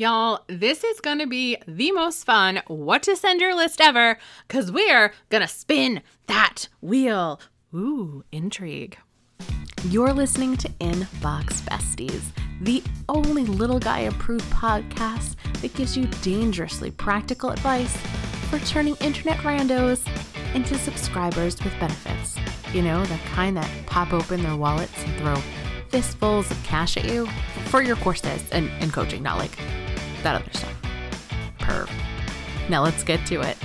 Y'all, this is going to be the most fun what to send your list ever because we're going to spin that wheel. Ooh, intrigue. You're listening to Inbox Besties, the only little guy approved podcast that gives you dangerously practical advice for turning internet randos into subscribers with benefits. You know, the kind that pop open their wallets and throw fistfuls of cash at you for your courses and, and coaching, not like that other stuff. Perv. Now let's get to it.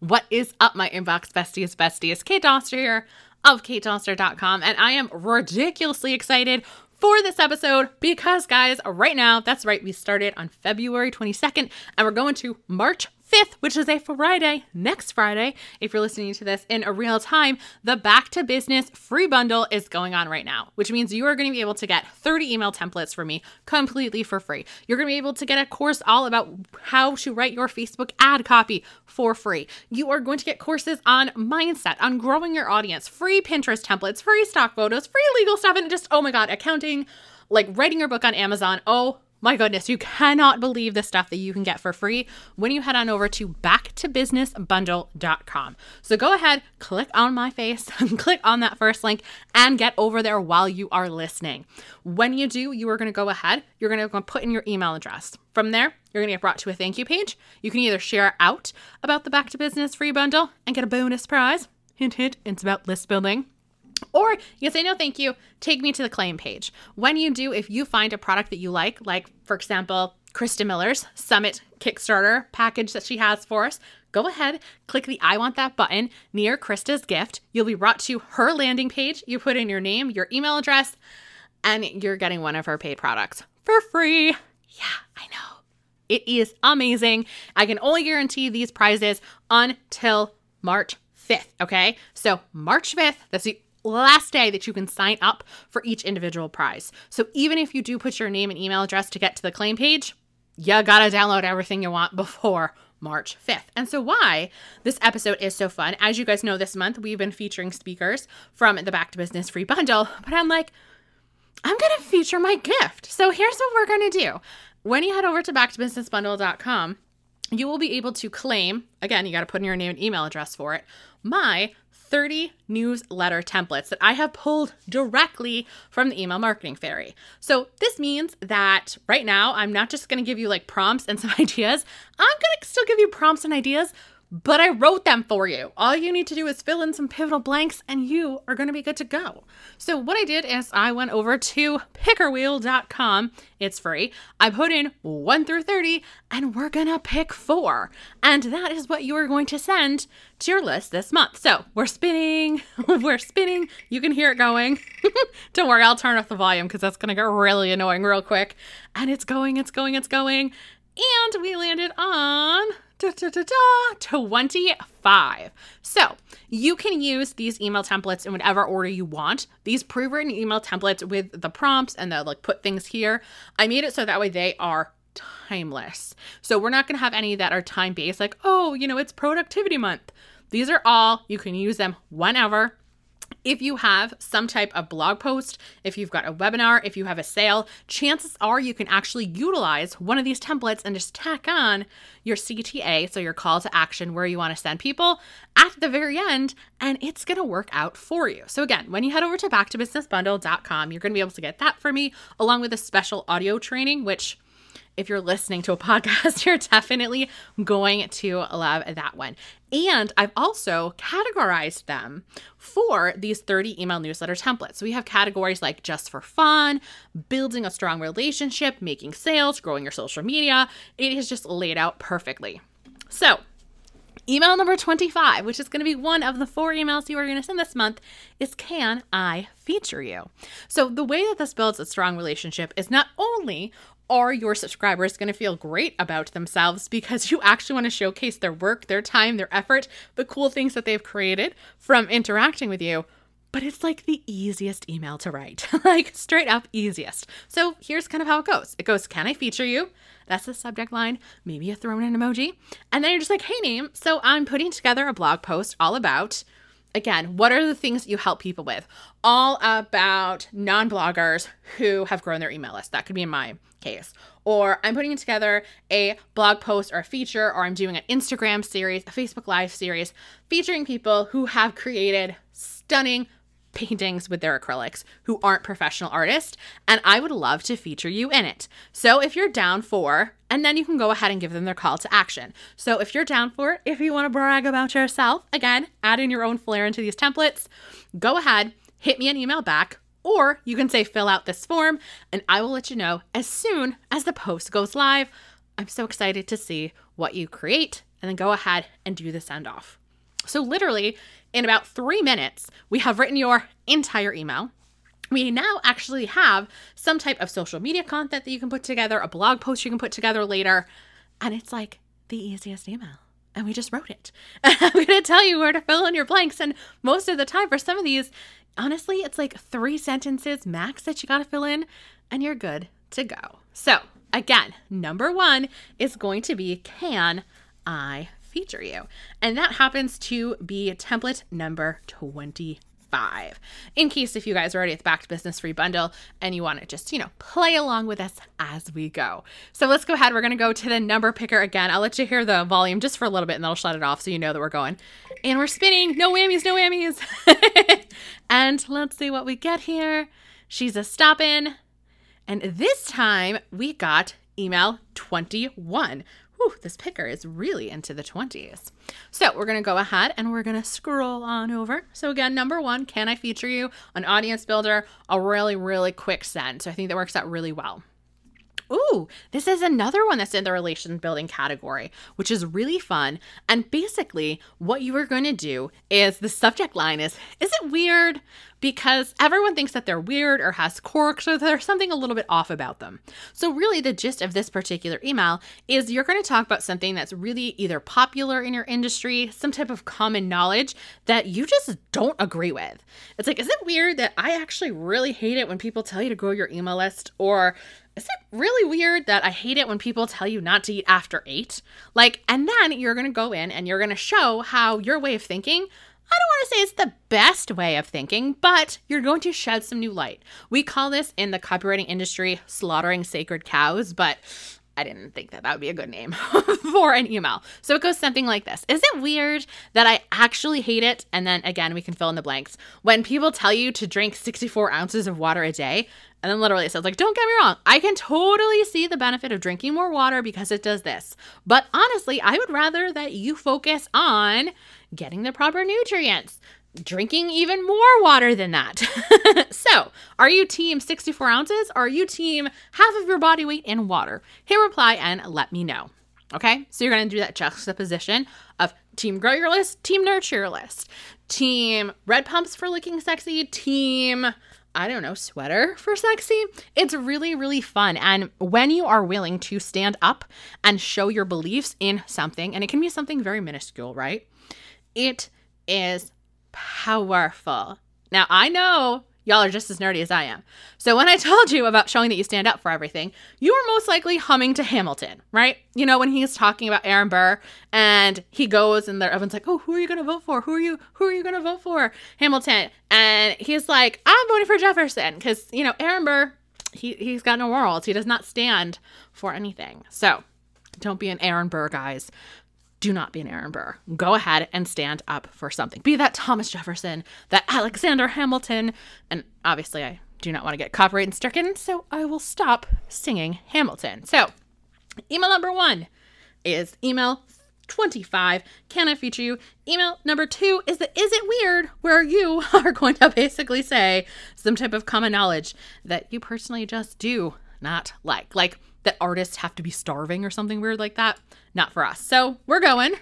What is up, my inbox besties, besties? Kate Doster here of katedoster.com, and I am ridiculously excited for this episode because, guys, right now, that's right, we started on February 22nd and we're going to March 5th, which is a Friday, next Friday, if you're listening to this in a real time, the Back to Business free bundle is going on right now, which means you are going to be able to get 30 email templates from me completely for free. You're going to be able to get a course all about how to write your Facebook ad copy for free. You are going to get courses on mindset, on growing your audience, free Pinterest templates, free stock photos, free legal stuff, and just, oh my God, accounting, like writing your book on Amazon. Oh my goodness, you cannot believe the stuff that you can get for free when you head on over to backtobusinessbundle.com. So go ahead, click on my face, click on that first link, and get over there while you are listening. When you do, you are going to go ahead, you're going to put in your email address. From there, you're going to get brought to a thank you page. You can either share out about the Back to Business free bundle and get a bonus prize. Hint, hint, it's about list building. Or you say, no, thank you. Take me to the claim page. When you do, if you find a product that you like, like for example, Krista Miller's Summit Kickstarter package that she has for us, go ahead, click the I want that button near Krista's gift. You'll be brought to her landing page. You put in your name, your email address, and you're getting one of her paid products for free. Yeah, I know. It is amazing. I can only guarantee these prizes until March 5th, okay? So, March 5th, that's the last day that you can sign up for each individual prize. So even if you do put your name and email address to get to the claim page, you gotta download everything you want before March 5th. And so, why this episode is so fun, as you guys know, this month we've been featuring speakers from the Back to Business free bundle, but I'm like, I'm gonna feature my gift. So, here's what we're gonna do. When you head over to backtobusinessbundle.com, you will be able to claim, again, you gotta put in your name and email address for it, my 30 newsletter templates that I have pulled directly from the email marketing fairy. So this means that right now I'm not just going to give you like prompts and some ideas. I'm going to still give you prompts and ideas, but I wrote them for you. All you need to do is fill in some pivotal blanks and you are going to be good to go. So, what I did is I went over to pickerwheel.com. It's free. I put in 1 through 30 and we're going to pick four. And that is what you are going to send to your list this month. So, we're spinning, we're spinning. You can hear it going. Don't worry, I'll turn off the volume because that's going to get really annoying real quick. And it's going, it's going, it's going. And we landed on da, da, da, da, 25. So you can use these email templates in whatever order you want. These pre-written email templates with the prompts and the like put things here. I made it so that way they are timeless. So we're not to have any that are time based, like, oh, you know, it's productivity month. These are all, you can use them whenever if you have some type of blog post, if you've got a webinar, if you have a sale, chances are you can actually utilize one of these templates and just tack on your CTA, so your call to action where you want to send people at the very end, and it's going to work out for you. So, again, when you head over to backtobusinessbundle.com, you're going to be able to get that for me along with a special audio training, which if you're listening to a podcast, you're definitely going to love that one. And I've also categorized them for these 30 email newsletter templates. So we have categories like just for fun, building a strong relationship, making sales, growing your social media. It is just laid out perfectly. So, Email number 25, which is going to be one of the four emails you are going to send this month, is Can I feature you? So, the way that this builds a strong relationship is not only are your subscribers going to feel great about themselves because you actually want to showcase their work, their time, their effort, the cool things that they've created from interacting with you. But it's like the easiest email to write, like straight up easiest. So here's kind of how it goes it goes, Can I feature you? That's the subject line, maybe a thrown in emoji. And then you're just like, Hey, name. So I'm putting together a blog post all about again, what are the things you help people with? All about non bloggers who have grown their email list. That could be in my case. Or I'm putting together a blog post or a feature, or I'm doing an Instagram series, a Facebook Live series featuring people who have created stunning paintings with their acrylics who aren't professional artists, and I would love to feature you in it. So if you're down for, and then you can go ahead and give them their call to action. So if you're down for if you want to brag about yourself, again, add in your own flair into these templates, go ahead, hit me an email back. Or you can say, fill out this form, and I will let you know as soon as the post goes live. I'm so excited to see what you create, and then go ahead and do the send off. So, literally, in about three minutes, we have written your entire email. We now actually have some type of social media content that you can put together, a blog post you can put together later. And it's like the easiest email. And we just wrote it. I'm going to tell you where to fill in your blanks. And most of the time, for some of these, honestly, it's like three sentences max that you got to fill in, and you're good to go. So, again, number one is going to be Can I feature you. And that happens to be template number 25. In case if you guys are already at the Back to Business free bundle and you want to just, you know, play along with us as we go. So let's go ahead. We're going to go to the number picker again. I'll let you hear the volume just for a little bit and then I'll shut it off so you know that we're going. And we're spinning. No whammies, no whammies. and let's see what we get here. She's a stoppin'. And this time we got email 21, this picker is really into the 20s. So we're going to go ahead and we're going to scroll on over. So again, number one, can I feature you? An audience builder, a really, really quick send. So I think that works out really well. Ooh, this is another one that's in the relation building category, which is really fun. And basically, what you are going to do is the subject line is Is it weird? Because everyone thinks that they're weird or has quirks or there's something a little bit off about them. So, really, the gist of this particular email is you're going to talk about something that's really either popular in your industry, some type of common knowledge that you just don't agree with. It's like, is it weird that I actually really hate it when people tell you to grow your email list? Or is it really weird that I hate it when people tell you not to eat after eight? Like, and then you're gonna go in and you're gonna show how your way of thinking. I don't want to say it's the best way of thinking, but you're going to shed some new light. We call this in the copywriting industry slaughtering sacred cows, but I didn't think that that would be a good name for an email. So it goes something like this Is it weird that I actually hate it? And then again, we can fill in the blanks. When people tell you to drink 64 ounces of water a day, and then literally it says, like, don't get me wrong, I can totally see the benefit of drinking more water because it does this. But honestly, I would rather that you focus on getting the proper nutrients drinking even more water than that. so, are you team 64 ounces or are you team half of your body weight in water? Hit reply and let me know. Okay, so you're gonna do that juxtaposition of team grow your list, team nurture your list, team red pumps for looking sexy, team I don't know, sweater for sexy. It's really, really fun. And when you are willing to stand up and show your beliefs in something, and it can be something very minuscule, right? It is powerful. Now, I know y'all are just as nerdy as I am. So when I told you about showing that you stand up for everything, you were most likely humming to Hamilton, right? You know, when he's talking about Aaron Burr and he goes and everyone's like, Oh, who are you gonna vote for? Who are you who are you gonna vote for? Hamilton. And he's like, I'm voting for Jefferson, because you know, Aaron Burr, he he's got no morals. He does not stand for anything. So don't be an Aaron Burr, guys do not be an Aaron Burr. Go ahead and stand up for something. Be that Thomas Jefferson, that Alexander Hamilton. And obviously, I do not want to get copyright and stricken, so I will stop singing Hamilton. So, email number one is email 25. Can I feature you? Email number two is the Is It Weird? Where you are going to basically say some type of common knowledge that you personally just do not like. Like, that artists have to be starving or something weird like that. Not for us. So we're going,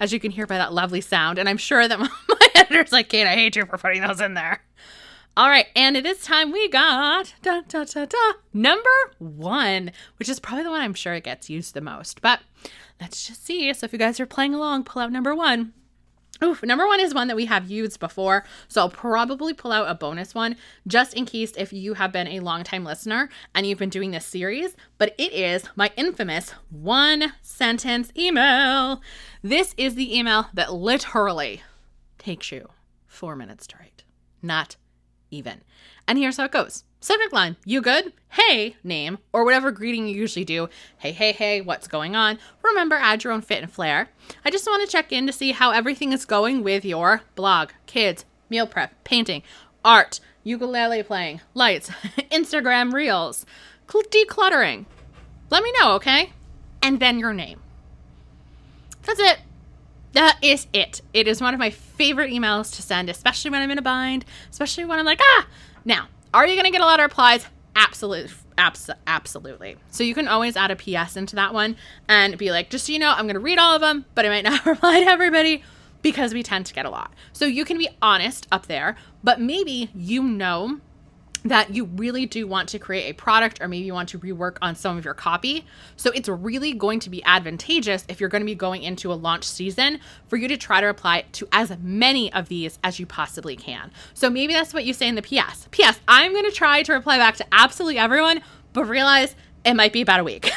as you can hear by that lovely sound. And I'm sure that my editor's like, Kate, I hate you for putting those in there. All right, and it is time we got da, da, da, da, number one, which is probably the one I'm sure it gets used the most. But let's just see. So if you guys are playing along, pull out number one. Oof, number one is one that we have used before, so I'll probably pull out a bonus one just in case if you have been a longtime listener and you've been doing this series. But it is my infamous one sentence email. This is the email that literally takes you four minutes to write. Not even. And here's how it goes subject line, you good? Hey, name, or whatever greeting you usually do. Hey, hey, hey, what's going on? Remember, add your own fit and flair. I just want to check in to see how everything is going with your blog, kids, meal prep, painting, art, ukulele playing, lights, Instagram reels, decluttering. Let me know, okay? And then your name. That's it. That is it. It is one of my favorite emails to send, especially when I'm in a bind, especially when I'm like, ah. Now, are you going to get a lot of replies? Absolutely. Abs- absolutely. So you can always add a PS into that one and be like, just so you know, I'm going to read all of them, but I might not reply to everybody because we tend to get a lot. So you can be honest up there, but maybe you know that you really do want to create a product or maybe you want to rework on some of your copy. So it's really going to be advantageous if you're going to be going into a launch season for you to try to apply to as many of these as you possibly can. So maybe that's what you say in the PS. PS, I'm going to try to reply back to absolutely everyone, but realize it might be about a week.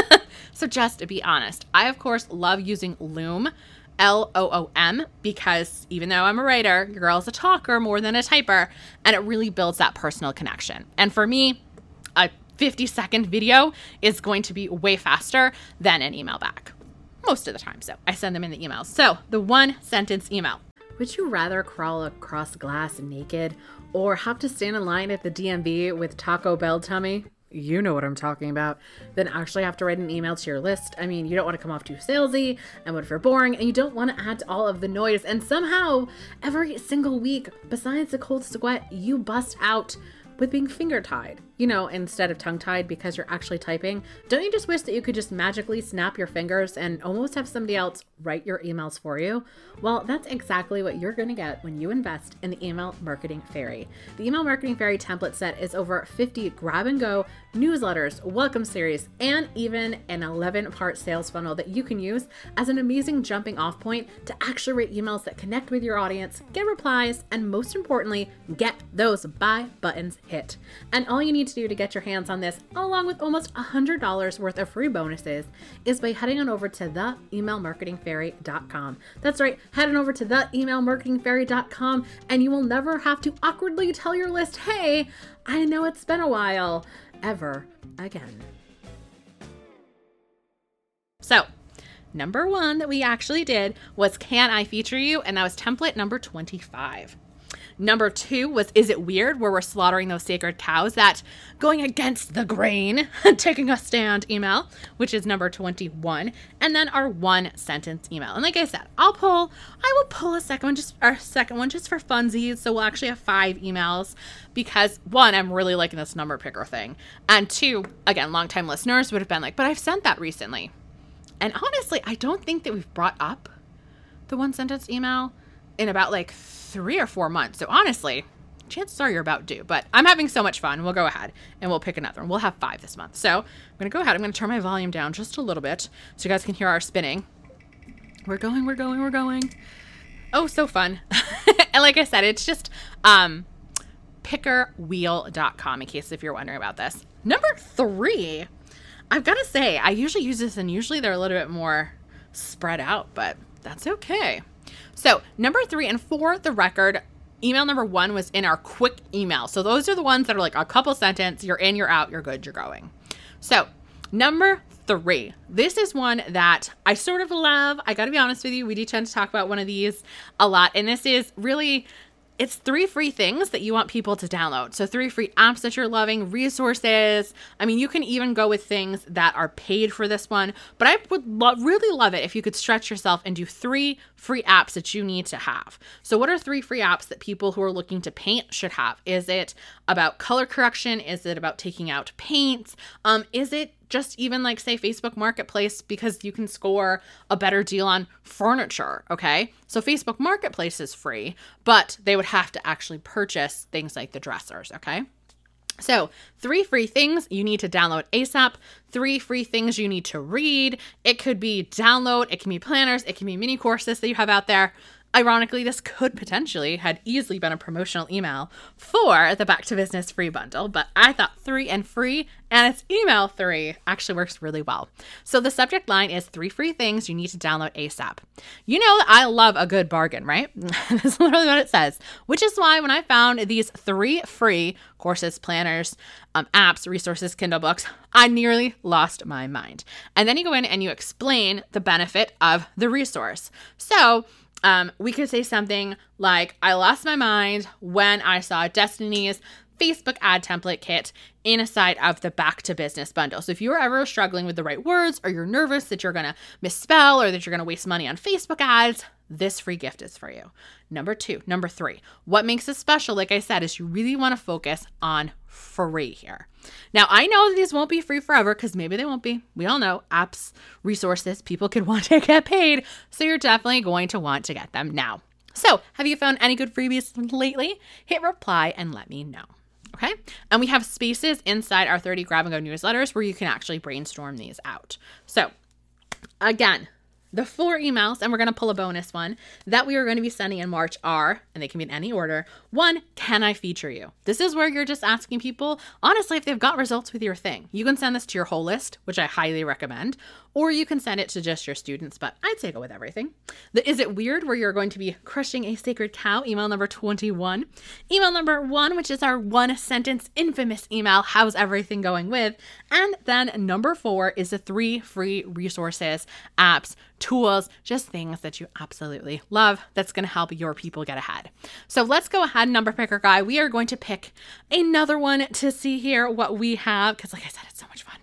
so just to be honest, I of course love using Loom L O O M because even though I'm a writer, your girl's a talker more than a typer, and it really builds that personal connection. And for me, a 50 second video is going to be way faster than an email back. Most of the time. So I send them in the emails. So the one sentence email. Would you rather crawl across glass naked or have to stand in line at the DMV with Taco Bell tummy? You know what I'm talking about, then actually have to write an email to your list. I mean, you don't want to come off too salesy and what if you're boring, and you don't want to add to all of the noise. And somehow, every single week, besides the cold sweat, you bust out with being finger tied you know, instead of tongue tied because you're actually typing, don't you just wish that you could just magically snap your fingers and almost have somebody else write your emails for you? Well, that's exactly what you're going to get when you invest in the Email Marketing Fairy. The Email Marketing Fairy template set is over 50 grab and go newsletters, welcome series, and even an 11 part sales funnel that you can use as an amazing jumping off point to actually write emails that connect with your audience, get replies, and most importantly, get those buy buttons hit. And all you need to do to get your hands on this, along with almost $100 worth of free bonuses, is by heading on over to theemailmarketingfairy.com. That's right, head on over to theemailmarketingfairy.com and you will never have to awkwardly tell your list, hey, I know it's been a while, ever again. So, number one that we actually did was Can I Feature You? And that was template number 25. Number two was Is It Weird? where we're slaughtering those sacred cows that going against the grain, taking a stand email, which is number 21. And then our one sentence email. And like I said, I'll pull, I will pull a second one, just our second one just for funsies. So we'll actually have five emails because one, I'm really liking this number picker thing. And two, again, longtime listeners would have been like, but I've sent that recently. And honestly, I don't think that we've brought up the one sentence email in about like three or four months. So honestly, chances are you're about due. But I'm having so much fun. We'll go ahead and we'll pick another one. We'll have five this month. So I'm going to go ahead. I'm going to turn my volume down just a little bit so you guys can hear our spinning. We're going, we're going, we're going. Oh, so fun. and like I said, it's just um, pickerwheel.com in case if you're wondering about this. Number three, I've got to say, I usually use this and usually they're a little bit more spread out, but that's okay. So, number three and for the record, email number one was in our quick email. So, those are the ones that are like a couple sentence, you're in, you're out, you're good, you're going. So, number three, this is one that I sort of love. I got to be honest with you, we do tend to talk about one of these a lot. And this is really it's three free things that you want people to download. So, three free apps that you're loving, resources. I mean, you can even go with things that are paid for this one, but I would lo- really love it if you could stretch yourself and do three free apps that you need to have. So, what are three free apps that people who are looking to paint should have? Is it about color correction? Is it about taking out paints? Um, is it just even like say Facebook Marketplace because you can score a better deal on furniture, okay? So Facebook Marketplace is free, but they would have to actually purchase things like the dressers, okay? So, three free things you need to download ASAP, three free things you need to read. It could be download, it can be planners, it can be mini courses that you have out there. Ironically, this could potentially had easily been a promotional email for the Back to Business free bundle, but I thought three and free and it's email three actually works really well. So the subject line is three free things you need to download ASAP. You know I love a good bargain, right? That's literally what it says, which is why when I found these three free courses, planners, um, apps, resources, Kindle books, I nearly lost my mind. And then you go in and you explain the benefit of the resource. So um, we could say something like, I lost my mind when I saw Destiny's Facebook ad template kit inside of the back to business bundle. So if you're ever struggling with the right words or you're nervous that you're going to misspell or that you're going to waste money on Facebook ads, this free gift is for you. Number two, number three, what makes it special, like I said, is you really want to focus on free here. Now, I know these won't be free forever because maybe they won't be. We all know apps, resources, people could want to get paid. So you're definitely going to want to get them now. So, have you found any good freebies lately? Hit reply and let me know. Okay. And we have spaces inside our 30 grab and go newsletters where you can actually brainstorm these out. So, again, the four emails, and we're going to pull a bonus one that we are going to be sending in March are, and they can be in any order. One, can I feature you? This is where you're just asking people, honestly, if they've got results with your thing. You can send this to your whole list, which I highly recommend, or you can send it to just your students, but I'd say go with everything. The Is It Weird, where you're going to be crushing a sacred cow, email number 21. Email number one, which is our one sentence infamous email, how's everything going with? And then number four is the three free resources, apps, tools, just things that you absolutely love that's going to help your people get ahead. So let's go ahead, number picker guy. We are going to pick another one to see here what we have because, like I said, it's so much fun.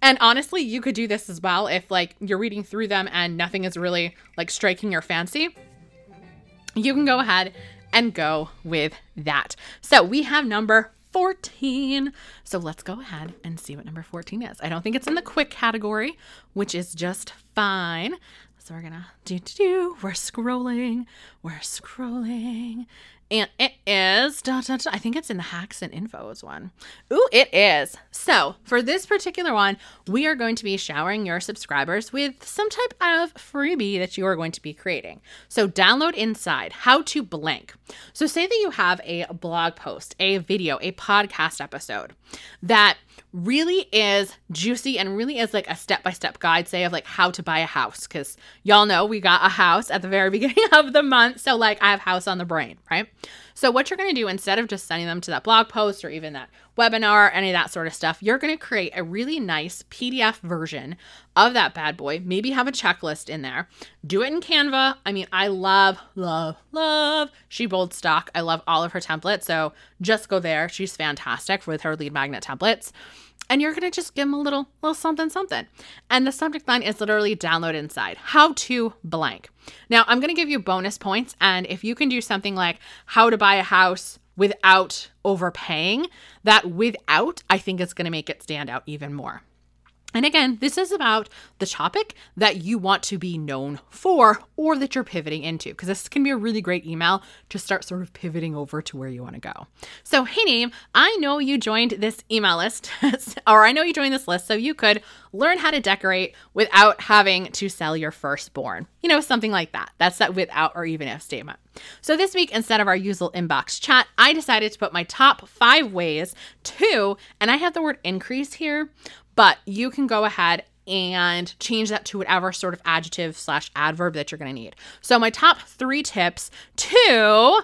And honestly, you could do this as well if like you're reading through them and nothing is really like striking your fancy. You can go ahead and go with that. So we have number 14. So let's go ahead and see what number 14 is. I don't think it's in the quick category, which is just fine. So we're gonna do do do. We're scrolling. We're scrolling. And it is, I think it's in the hacks and infos one. Ooh, it is. So, for this particular one, we are going to be showering your subscribers with some type of freebie that you are going to be creating. So, download inside how to blank. So, say that you have a blog post, a video, a podcast episode that really is juicy and really is like a step by step guide, say, of like how to buy a house. Cause y'all know we got a house at the very beginning of the month. So, like, I have house on the brain, right? So, what you're going to do instead of just sending them to that blog post or even that webinar, any of that sort of stuff, you're going to create a really nice PDF version of that bad boy. Maybe have a checklist in there. Do it in Canva. I mean, I love, love, love She Bold Stock. I love all of her templates. So, just go there. She's fantastic with her lead magnet templates and you're gonna just give them a little little something something. And the subject line is literally download inside. How to blank. Now i'm gonna give you bonus points and if you can do something like how to buy a house without overpaying that without i think it's gonna make it stand out even more and again, this is about the topic that you want to be known for or that you're pivoting into, because this can be a really great email to start sort of pivoting over to where you want to go. So, hey, name, I know you joined this email list, or I know you joined this list so you could learn how to decorate without having to sell your firstborn. You know, something like that. That's that without or even if statement. So, this week, instead of our usual inbox chat, I decided to put my top five ways to, and I have the word increase here, but you can go ahead and change that to whatever sort of adjective slash adverb that you're going to need. So my top three tips to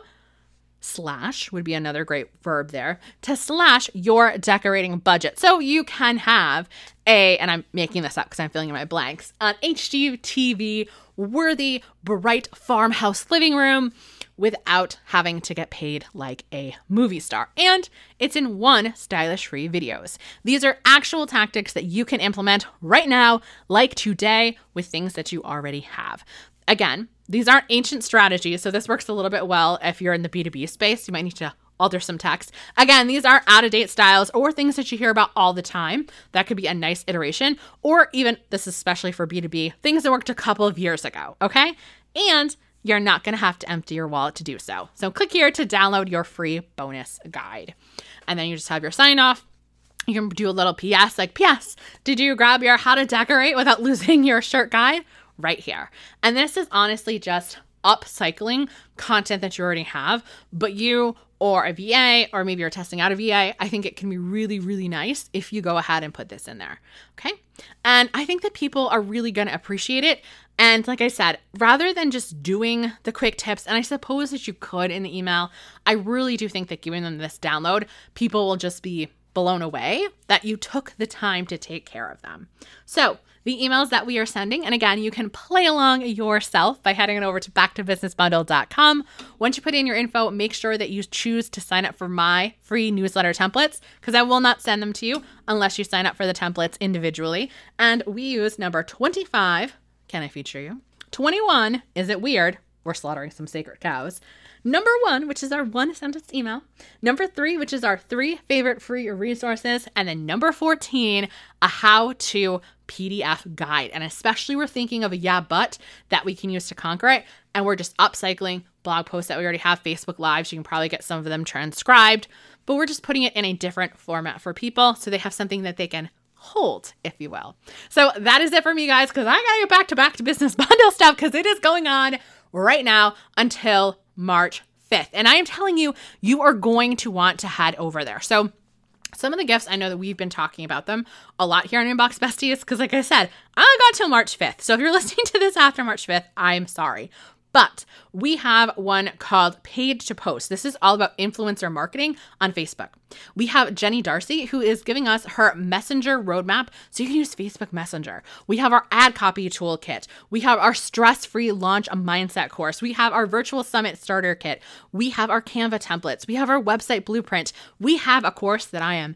slash would be another great verb there to slash your decorating budget. So you can have a, and I'm making this up because I'm filling in my blanks, an HGTV worthy bright farmhouse living room without having to get paid like a movie star. And it's in one stylish free videos. These are actual tactics that you can implement right now, like today, with things that you already have. Again, these aren't ancient strategies, so this works a little bit well if you're in the B2B space. You might need to alter some text. Again, these are out of date styles or things that you hear about all the time. That could be a nice iteration, or even this is especially for B2B, things that worked a couple of years ago, okay? And you're not to have to empty your wallet to do so. So click here to download your free bonus guide. And then you just have your sign off. You can do a little PS like, PS, did you grab your how to decorate without losing your shirt guide? Right here. And this is honestly just upcycling content that you already have, but you or a VA, or maybe you're testing out a VA, I think it can be really, really nice if you go ahead and put this in there. Okay. And I think that people are really going to appreciate it. And like I said, rather than just doing the quick tips, and I suppose that you could in the email, I really do think that giving them this download, people will just be blown away that you took the time to take care of them. So, the emails that we are sending, and again, you can play along yourself by heading on over to backtobusinessbundle.com. Once you put in your info, make sure that you choose to sign up for my free newsletter templates because I will not send them to you unless you sign up for the templates individually. And we use number 25. Can I feature you? 21. Is it weird? We're slaughtering some sacred cows. Number one, which is our one sentence email. Number three, which is our three favorite free resources. And then number 14, a how to PDF guide. And especially we're thinking of a yeah, but that we can use to conquer it. And we're just upcycling blog posts that we already have, Facebook Lives. You can probably get some of them transcribed, but we're just putting it in a different format for people so they have something that they can hold, if you will. So that is it for me, guys, because I gotta get back to back to business bundle stuff because it is going on right now until March 5th. And I am telling you, you are going to want to head over there. So some of the gifts, I know that we've been talking about them a lot here on Inbox Besties because, like I said, I got till March 5th. So if you're listening to this after March 5th, I'm sorry. But we have one called Paid to Post. This is all about influencer marketing on Facebook. We have Jenny Darcy, who is giving us her messenger roadmap so you can use Facebook Messenger. We have our ad copy toolkit. We have our stress free launch mindset course. We have our virtual summit starter kit. We have our Canva templates. We have our website blueprint. We have a course that I am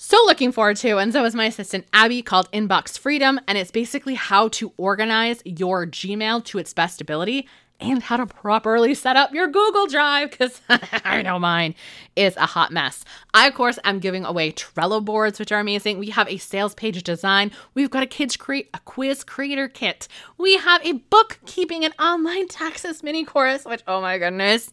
so looking forward to, and so is my assistant Abby, called Inbox Freedom. And it's basically how to organize your Gmail to its best ability and how to properly set up your Google Drive because I know mine is a hot mess. I, of course, am giving away Trello boards, which are amazing. We have a sales page design. We've got a kids create a quiz creator kit. We have a bookkeeping and online taxes mini course, which, oh my goodness,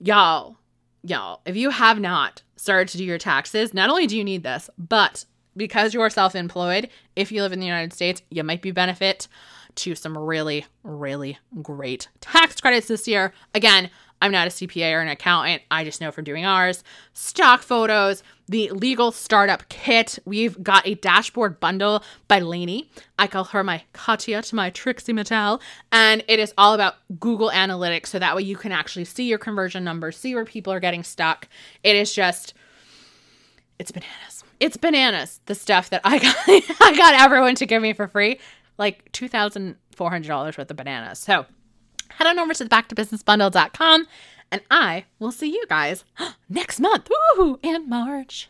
y'all, y'all, if you have not started to do your taxes, not only do you need this, but because you're self employed, if you live in the United States, you might be benefit to some really, really great tax credits this year. Again, I'm not a CPA or an accountant. I just know from doing ours. Stock photos, the legal startup kit. We've got a dashboard bundle by Lainey. I call her my Katya to my Trixie Mattel. And it is all about Google Analytics. So that way you can actually see your conversion numbers, see where people are getting stuck. It is just, it's bananas. It's bananas, the stuff that I got, I got everyone to give me for free. Like $2,400 worth of bananas. So head on over to the backtobusinessbundle.com and I will see you guys next month. woo hoo, In March.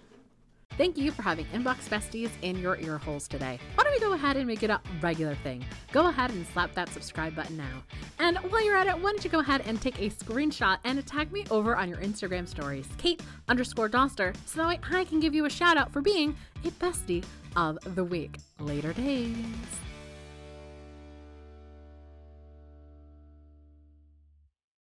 Thank you for having Inbox Besties in your ear holes today. Why don't we go ahead and make it a regular thing? Go ahead and slap that subscribe button now. And while you're at it, why don't you go ahead and take a screenshot and tag me over on your Instagram stories, Kate underscore Doster, so that way I can give you a shout out for being a bestie of the week. Later days.